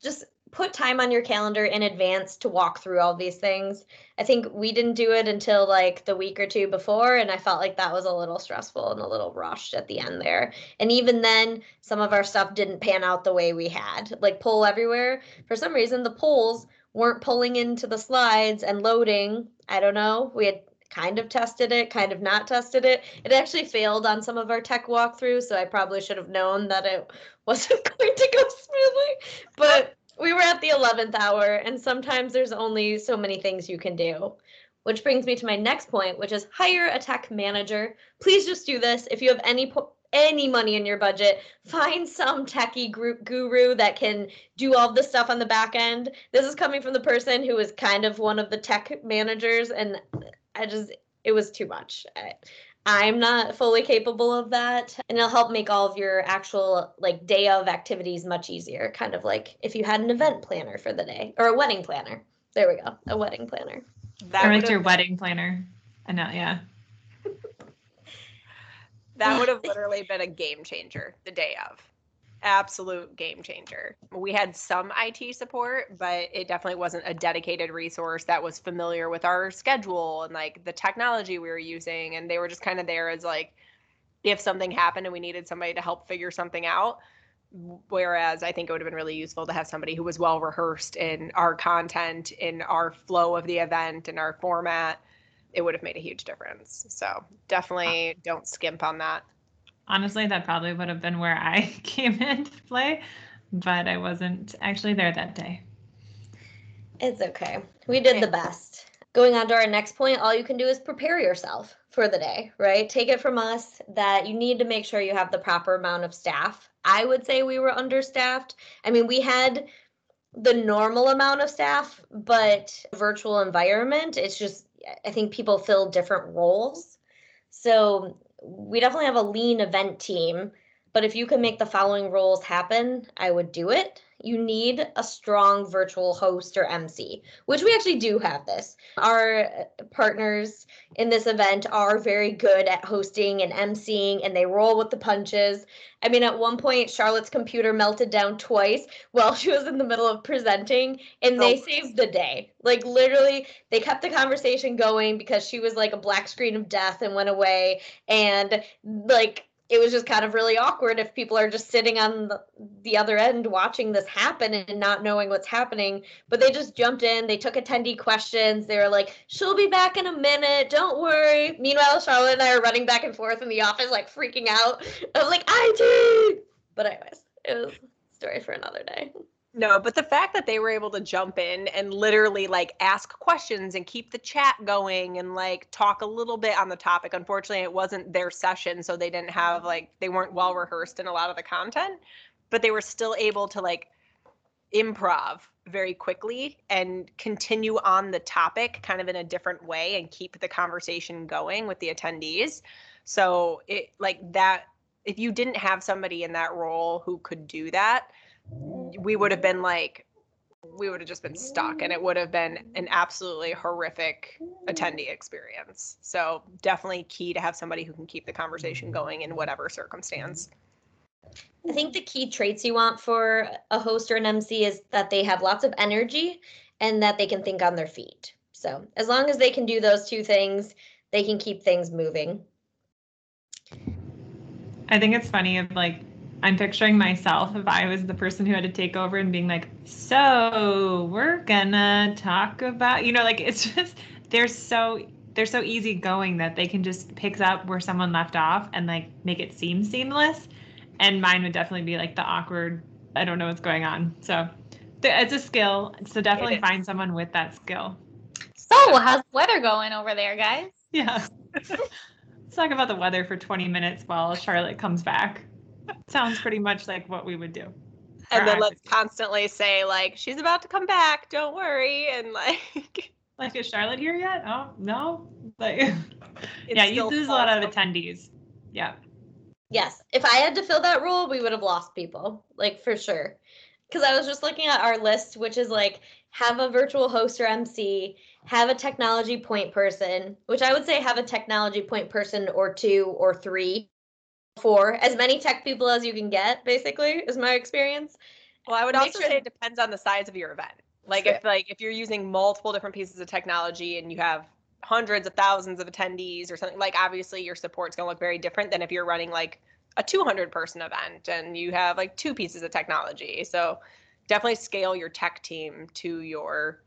Just put time on your calendar in advance to walk through all these things. I think we didn't do it until like the week or two before, and I felt like that was a little stressful and a little rushed at the end there. And even then, some of our stuff didn't pan out the way we had. Like Poll Everywhere. For some reason, the polls weren't pulling into the slides and loading. I don't know. We had kind of tested it, kind of not tested it. It actually failed on some of our tech walkthroughs, so I probably should have known that it wasn't going to go smoothly. But we were at the 11th hour, and sometimes there's only so many things you can do. Which brings me to my next point, which is hire a tech manager. Please just do this. If you have any po- any money in your budget, find some techie group guru that can do all the stuff on the back end. This is coming from the person who is kind of one of the tech managers, and I just it was too much. I, I'm not fully capable of that. And it'll help make all of your actual like day of activities much easier. Kind of like if you had an event planner for the day or a wedding planner. There we go. A wedding planner. That or like your wedding planner. I know, yeah. that would have literally been a game changer the day of. Absolute game changer. We had some IT support, but it definitely wasn't a dedicated resource that was familiar with our schedule and like the technology we were using. And they were just kind of there as like, if something happened and we needed somebody to help figure something out. Whereas I think it would have been really useful to have somebody who was well rehearsed in our content, in our flow of the event, in our format. It would have made a huge difference. So definitely uh, don't skimp on that. Honestly, that probably would have been where I came into play, but I wasn't actually there that day. It's okay. We did the best. Going on to our next point, all you can do is prepare yourself for the day, right? Take it from us that you need to make sure you have the proper amount of staff. I would say we were understaffed. I mean, we had the normal amount of staff, but virtual environment, it's just, I think people fill different roles. So we definitely have a lean event team, but if you can make the following roles happen, I would do it. You need a strong virtual host or MC, which we actually do have this. Our partners in this event are very good at hosting and MCing, and they roll with the punches. I mean, at one point, Charlotte's computer melted down twice while she was in the middle of presenting, and they Oh. saved the day. Like, literally, they kept the conversation going because she was like a black screen of death and went away. And, like, it was just kind of really awkward if people are just sitting on the, the other end watching this happen and not knowing what's happening. But they just jumped in, they took attendee questions. They were like, she'll be back in a minute, don't worry. Meanwhile, Charlotte and I are running back and forth in the office, like freaking out. I was like, IT! But, anyways, it was a story for another day. No, but the fact that they were able to jump in and literally like ask questions and keep the chat going and like talk a little bit on the topic. Unfortunately, it wasn't their session, so they didn't have mm-hmm. like they weren't well rehearsed in a lot of the content, but they were still able to like improv very quickly and continue on the topic kind of in a different way and keep the conversation going with the attendees. So it like that if you didn't have somebody in that role who could do that, we would have been like we would have just been stuck and it would have been an absolutely horrific attendee experience so definitely key to have somebody who can keep the conversation going in whatever circumstance I think the key traits you want for a host or an MC is that they have lots of energy and that they can think on their feet. So, as long as they can do those two things, they can keep things moving. I think it's funny of like I'm picturing myself if I was the person who had to take over and being like, so we're gonna talk about you know, like it's just they're so they're so easygoing that they can just pick up where someone left off and like make it seem seamless. And mine would definitely be like the awkward, I don't know what's going on. So th- it's a skill. So definitely find someone with that skill. So, how's the weather going over there, guys? Yeah. Let's talk about the weather for 20 minutes while Charlotte comes back. Sounds pretty much like what we would do. and then let's constantly say like she's about to come back don't worry and like Like, is Charlotte here yet? Oh no. Like, yeah, you still lose a lot of attendees. Yeah. Yes. If I had to fill that role, we would have lost people, like for sure. Because I was just looking at our list, which is like have a virtual host or MC, have a technology point person, which I would say have a technology point person or two or three, four, as many tech people as you can get, basically, is my experience. Well, I would Make also sure- say it depends on the size of your event. Like if like if you're using multiple different pieces of technology and you have hundreds of thousands of attendees or something, like obviously your support's gonna look very different than if you're running like a 200 person event and you have like two pieces of technology. So definitely scale your tech team to your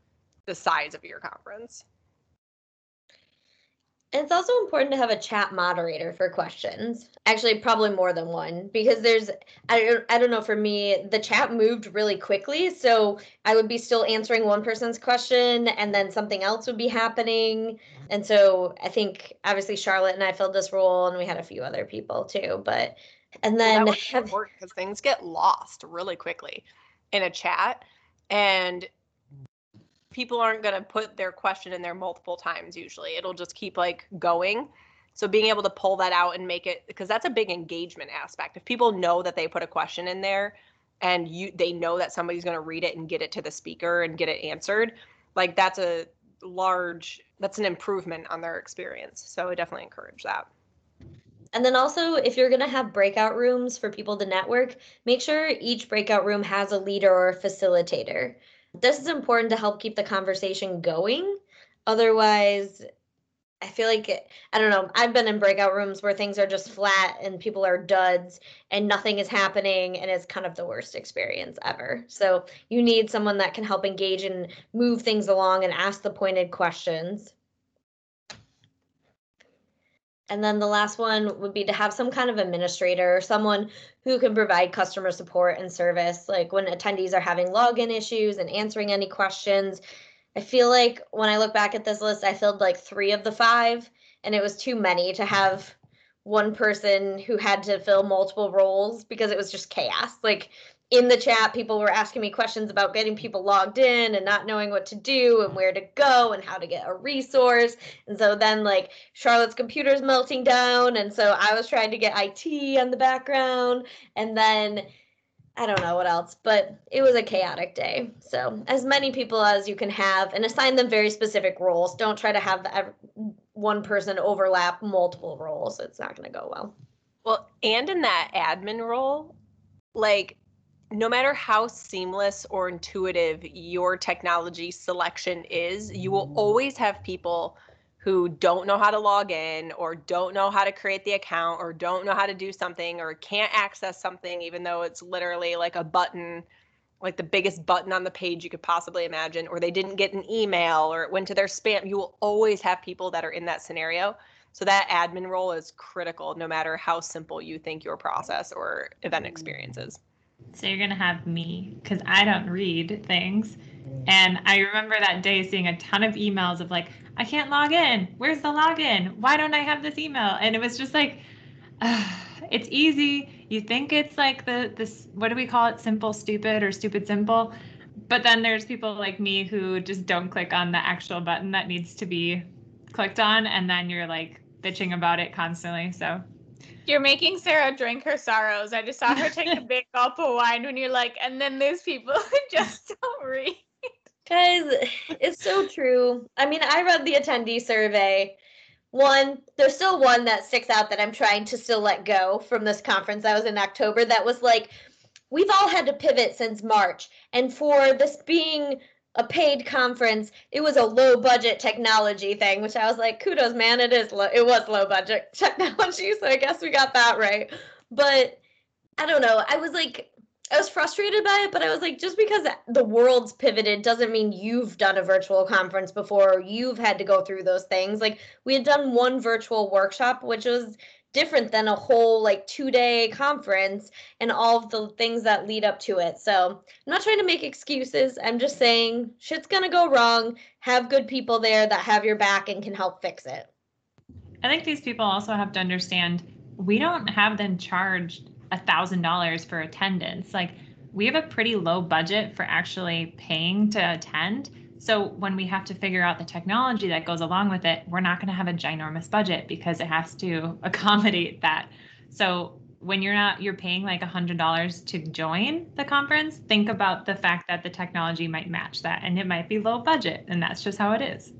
the size of your conference. And it's also important to have a chat moderator for questions. Actually, probably more than one because there's I don't I don't know for me the chat moved really quickly, so I would be still answering one person's question and then something else would be happening. And so I think obviously Charlotte and I filled this role and we had a few other people too, but and then have because things get lost really quickly in a chat and people aren't going to put their question in there multiple times usually. It'll just keep like going. So being able to pull that out and make it because that's a big engagement aspect. If people know that they put a question in there and you they know that somebody's going to read it and get it to the speaker and get it answered like that's a large that's an improvement on their experience. So i definitely encourage that. And then also, if you're going to have breakout rooms for people to network, make sure each breakout room has a leader or a facilitator. This is important to help keep the conversation going. Otherwise, I feel like, it, I don't know, I've been in breakout rooms where things are just flat and people are duds and nothing is happening, and it's kind of the worst experience ever. So, you need someone that can help engage and move things along and ask the pointed questions. And then the last one would be to have some kind of administrator or someone who can provide customer support and service. Like when attendees are having login issues and answering any questions. I feel like when I look back at this list, I filled like three of the five, and it was too many to have one person who had to fill multiple roles because it was just chaos. Like in the chat, people were asking me questions about getting people logged in and not knowing what to do and where to go and how to get a resource. And so then, like, Charlotte's computer's melting down. And so I was trying to get IT on the background. And then I don't know what else, but it was a chaotic day. So, as many people as you can have and assign them very specific roles. Don't try to have one person overlap multiple roles. It's not going to go well. Well, and in that admin role, like no matter how seamless or intuitive your technology selection is, you will mm. always have people who don't know how to log in or don't know how to create the account or don't know how to do something or can't access something even though it's literally like a button like the biggest button on the page you could possibly imagine or they didn't get an email or it went to their spam. You will always have people that are in that scenario. So that admin role is critical no matter how simple you think your process or event mm. experience is. So you're gonna have me because I don't read things. And I remember that day seeing a ton of emails of like, I can't log in. Where's the login? Why don't I have this email? And it was just like, it's easy. You think it's like the this what do we call it? Simple stupid or stupid simple. But then there's people like me who just don't click on the actual button that needs to be clicked on, and then you're like bitching about it constantly. So You're making Sarah drink her sorrows. I just saw her take a big gulp of wine when you're like, and then there's people who just don't read. Guys, it's so true. I mean, I read the attendee survey. One, there's still one that sticks out that I'm trying to still let go from this conference that was in October that was like, we've all had to pivot since March. And for this being a paid conference, it was a low budget technology thing, which I was like, kudos, man. It is low, it was low budget technology. So I guess we got that right. But I don't know. I was like, I was frustrated by it, but I was like, just because the world's pivoted doesn't mean you've done a virtual conference before or you've had to go through those things. Like, we had done one virtual workshop, which was different than a whole like two day conference and all of the things that lead up to it. So, I'm not trying to make excuses. I'm just saying shit's gonna go wrong. Have good people there that have your back and can help fix it. I think these people also have to understand we don't have them charged a thousand dollars for attendance. Like we have a pretty low budget for actually paying to attend. So when we have to figure out the technology that goes along with it, we're not going to have a ginormous budget because it has to accommodate that. So when you're not you're paying like a hundred dollars to join the conference, think about the fact that the technology might match that and it might be low budget and that's just how it is.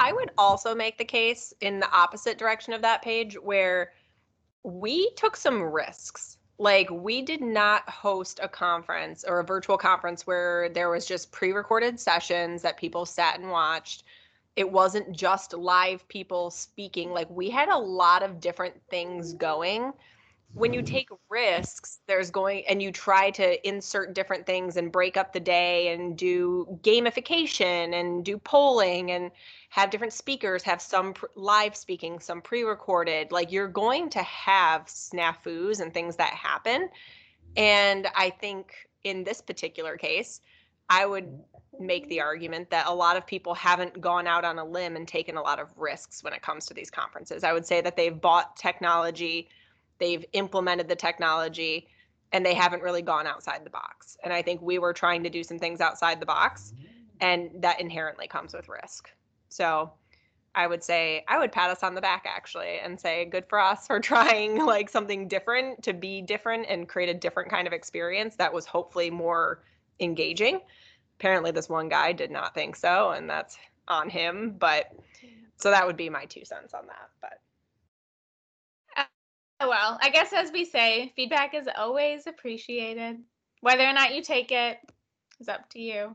I would also make the case in the opposite direction of that page where we took some risks. Like, we did not host a conference or a virtual conference where there was just pre recorded sessions that people sat and watched. It wasn't just live people speaking. Like, we had a lot of different things going. When you take risks, there's going and you try to insert different things and break up the day and do gamification and do polling and have different speakers, have some pr- live speaking, some pre recorded. Like you're going to have snafus and things that happen. And I think in this particular case, I would make the argument that a lot of people haven't gone out on a limb and taken a lot of risks when it comes to these conferences. I would say that they've bought technology, they've implemented the technology, and they haven't really gone outside the box. And I think we were trying to do some things outside the box, and that inherently comes with risk. So I would say I would pat us on the back actually and say good for us for trying like something different to be different and create a different kind of experience that was hopefully more engaging. Apparently this one guy did not think so and that's on him, but so that would be my two cents on that, but Oh, well, I guess as we say, feedback is always appreciated. Whether or not you take it is up to you.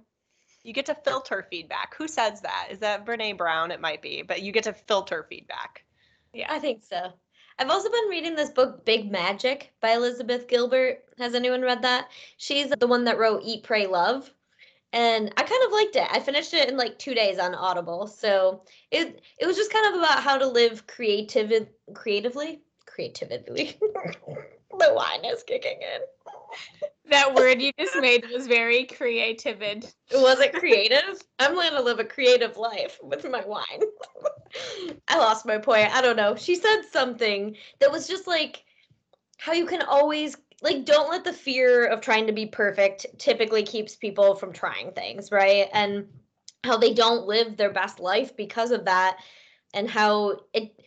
You get to filter feedback. Who says that? Is that Brene Brown? It might be, but you get to filter feedback. Yeah, I think so. I've also been reading this book, Big Magic, by Elizabeth Gilbert. Has anyone read that? She's the one that wrote Eat, Pray, Love. And I kind of liked it. I finished it in like two days on Audible. So it it was just kind of about how to live creative creatively. Creatively. the wine is kicking in. That word you just made was very creative. Was it creative? I'm going to live a creative life with my wine. I lost my point. I don't know. She said something that was just like how you can always like don't let the fear of trying to be perfect typically keeps people from trying things, right? And how they don't live their best life because of that and how it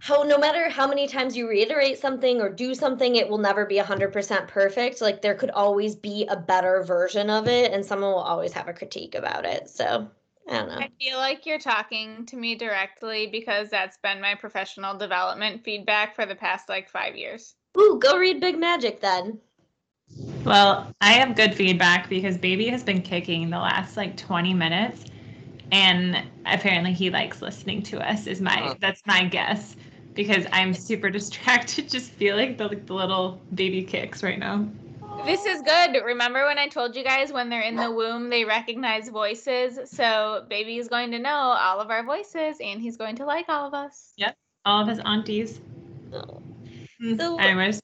how no matter how many times you reiterate something or do something, it will never be 100% perfect. Like there could always be a better version of it, and someone will always have a critique about it. So I don't know. I feel like you're talking to me directly because that's been my professional development feedback for the past like five years. Ooh, go read Big Magic then. Well, I have good feedback because baby has been kicking the last like 20 minutes and apparently he likes listening to us is my oh. that's my guess because I'm super distracted just feeling the, the little baby kicks right now. This is good. Remember when I told you guys when they're in the womb, they recognize voices? So baby is going to know all of our voices and he's going to like all of us. Yep. All of his aunties. Oh. So- Anyways,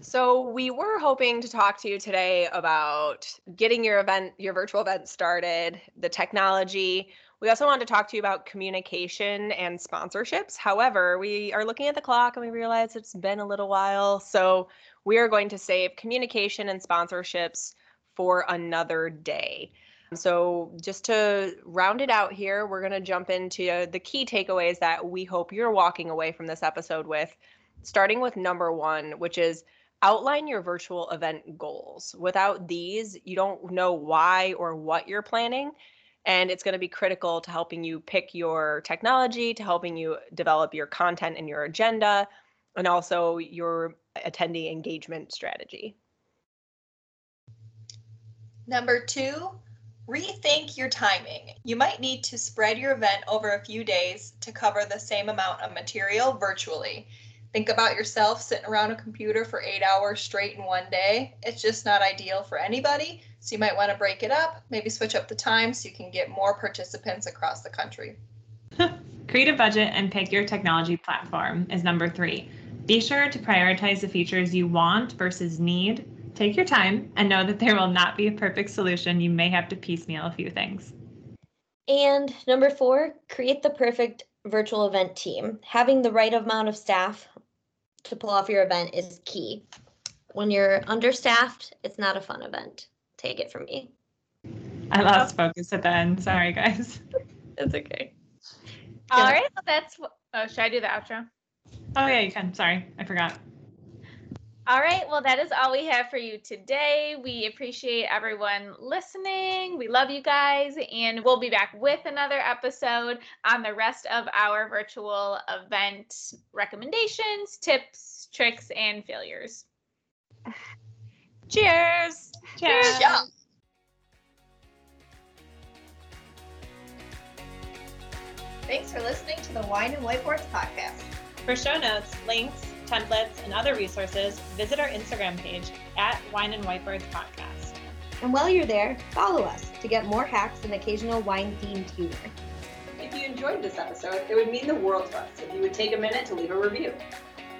So we were hoping to talk to you today about getting your event, your virtual event started, the technology. We also wanted to talk to you about communication and sponsorships. However, we are looking at the clock and we realize it's been a little while. So we are going to save communication and sponsorships for another day. So just to round it out here, we're going to jump into the key takeaways that we hope you're walking away from this episode with, starting with number one, which is outline your virtual event goals. Without these, you don't know why or what you're planning. And it's going to be critical to helping you pick your technology, to helping you develop your content and your agenda, and also your attendee engagement strategy. Number two, rethink your timing. You might need to spread your event over a few days to cover the same amount of material virtually. Think about yourself sitting around a computer for eight hours straight in one day. It's just not ideal for anybody. So you might want to break it up, maybe switch up the time so you can get more participants across the country. create a budget and pick your technology platform is number three. Be sure to prioritize the features you want versus need. Take your time and know that there will not be a perfect solution. You may have to piecemeal a few things. And number four, create the perfect virtual event team. Having the right amount of staff to pull off your event is key. When you're understaffed, it's not a fun event. Take it from me. I lost focus at the end. Sorry, guys. It's okay. All right, well, that's. wh- Oh, should I do the outro? Oh yeah, you can. Sorry, I forgot. All right, well, that is all we have for you today. We appreciate everyone listening. We love you guys, and we'll be back with another episode on the rest of our virtual event recommendations, tips, tricks, and failures. Cheers. Cheers. Yeah. Thanks for listening to the Wine and Whiteboards podcast. For show notes, links, templates, and other resources, visit our Instagram page at Wine and Whiteboards Podcast. And while you're there, follow us to get more hacks and occasional wine themed humor. If you enjoyed this episode, it would mean the world to us if you would take a minute to leave a review.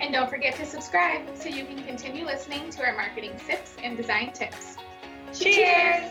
And don't forget to subscribe so you can continue listening to our marketing tips and design tips. Cheers!